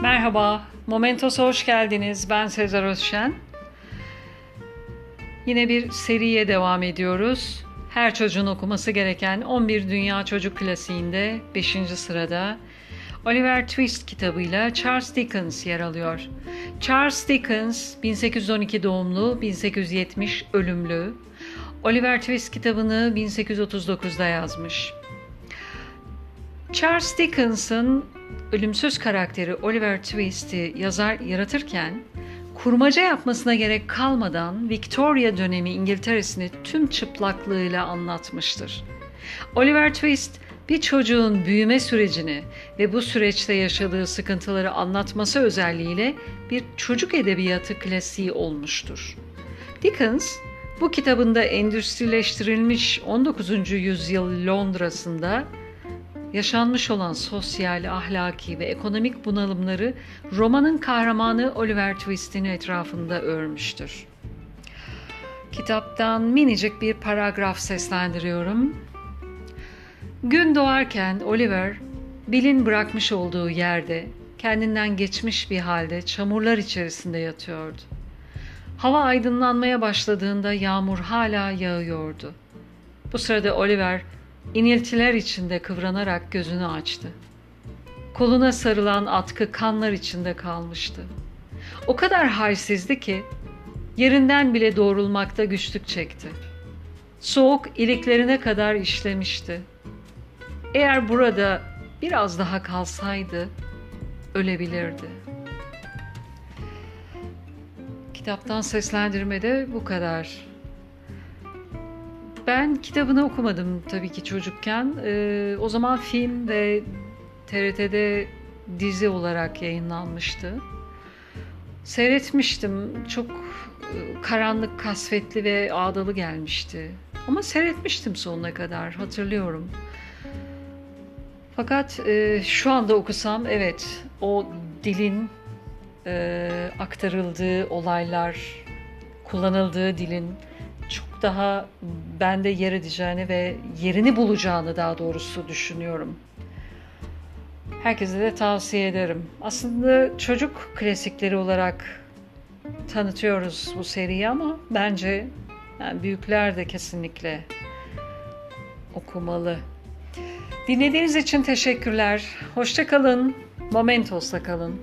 Merhaba, Momentos'a hoş geldiniz. Ben Sezer Özşen. Yine bir seriye devam ediyoruz. Her çocuğun okuması gereken 11 Dünya Çocuk Klasiğinde 5. sırada Oliver Twist kitabıyla Charles Dickens yer alıyor. Charles Dickens 1812 doğumlu, 1870 ölümlü. Oliver Twist kitabını 1839'da yazmış. Charles Dickens'ın ölümsüz karakteri Oliver Twist'i yazar yaratırken kurmaca yapmasına gerek kalmadan Victoria dönemi İngiltere'sini tüm çıplaklığıyla anlatmıştır. Oliver Twist bir çocuğun büyüme sürecini ve bu süreçte yaşadığı sıkıntıları anlatması özelliğiyle bir çocuk edebiyatı klasiği olmuştur. Dickens bu kitabında endüstrileştirilmiş 19. yüzyıl Londra'sında yaşanmış olan sosyal, ahlaki ve ekonomik bunalımları romanın kahramanı Oliver Twist'in etrafında örmüştür. Kitaptan minicik bir paragraf seslendiriyorum. Gün doğarken Oliver, Bill'in bırakmış olduğu yerde, kendinden geçmiş bir halde çamurlar içerisinde yatıyordu. Hava aydınlanmaya başladığında yağmur hala yağıyordu. Bu sırada Oliver İniltiler içinde kıvranarak gözünü açtı. Koluna sarılan atkı kanlar içinde kalmıştı. O kadar halsizdi ki yerinden bile doğrulmakta güçlük çekti. Soğuk iliklerine kadar işlemişti. Eğer burada biraz daha kalsaydı ölebilirdi. Kitaptan seslendirmede bu kadar. Ben kitabını okumadım tabii ki çocukken. Ee, o zaman film ve TRT'de dizi olarak yayınlanmıştı. Seyretmiştim. Çok e, karanlık, kasvetli ve ağdalı gelmişti. Ama seyretmiştim sonuna kadar, hatırlıyorum. Fakat e, şu anda okusam, evet, o dilin e, aktarıldığı olaylar, kullanıldığı dilin daha bende yer edeceğini ve yerini bulacağını daha doğrusu düşünüyorum. Herkese de tavsiye ederim. Aslında çocuk klasikleri olarak tanıtıyoruz bu seriyi ama bence yani büyükler de kesinlikle okumalı. Dinlediğiniz için teşekkürler. Hoşça kalın. Momentos'ta kalın.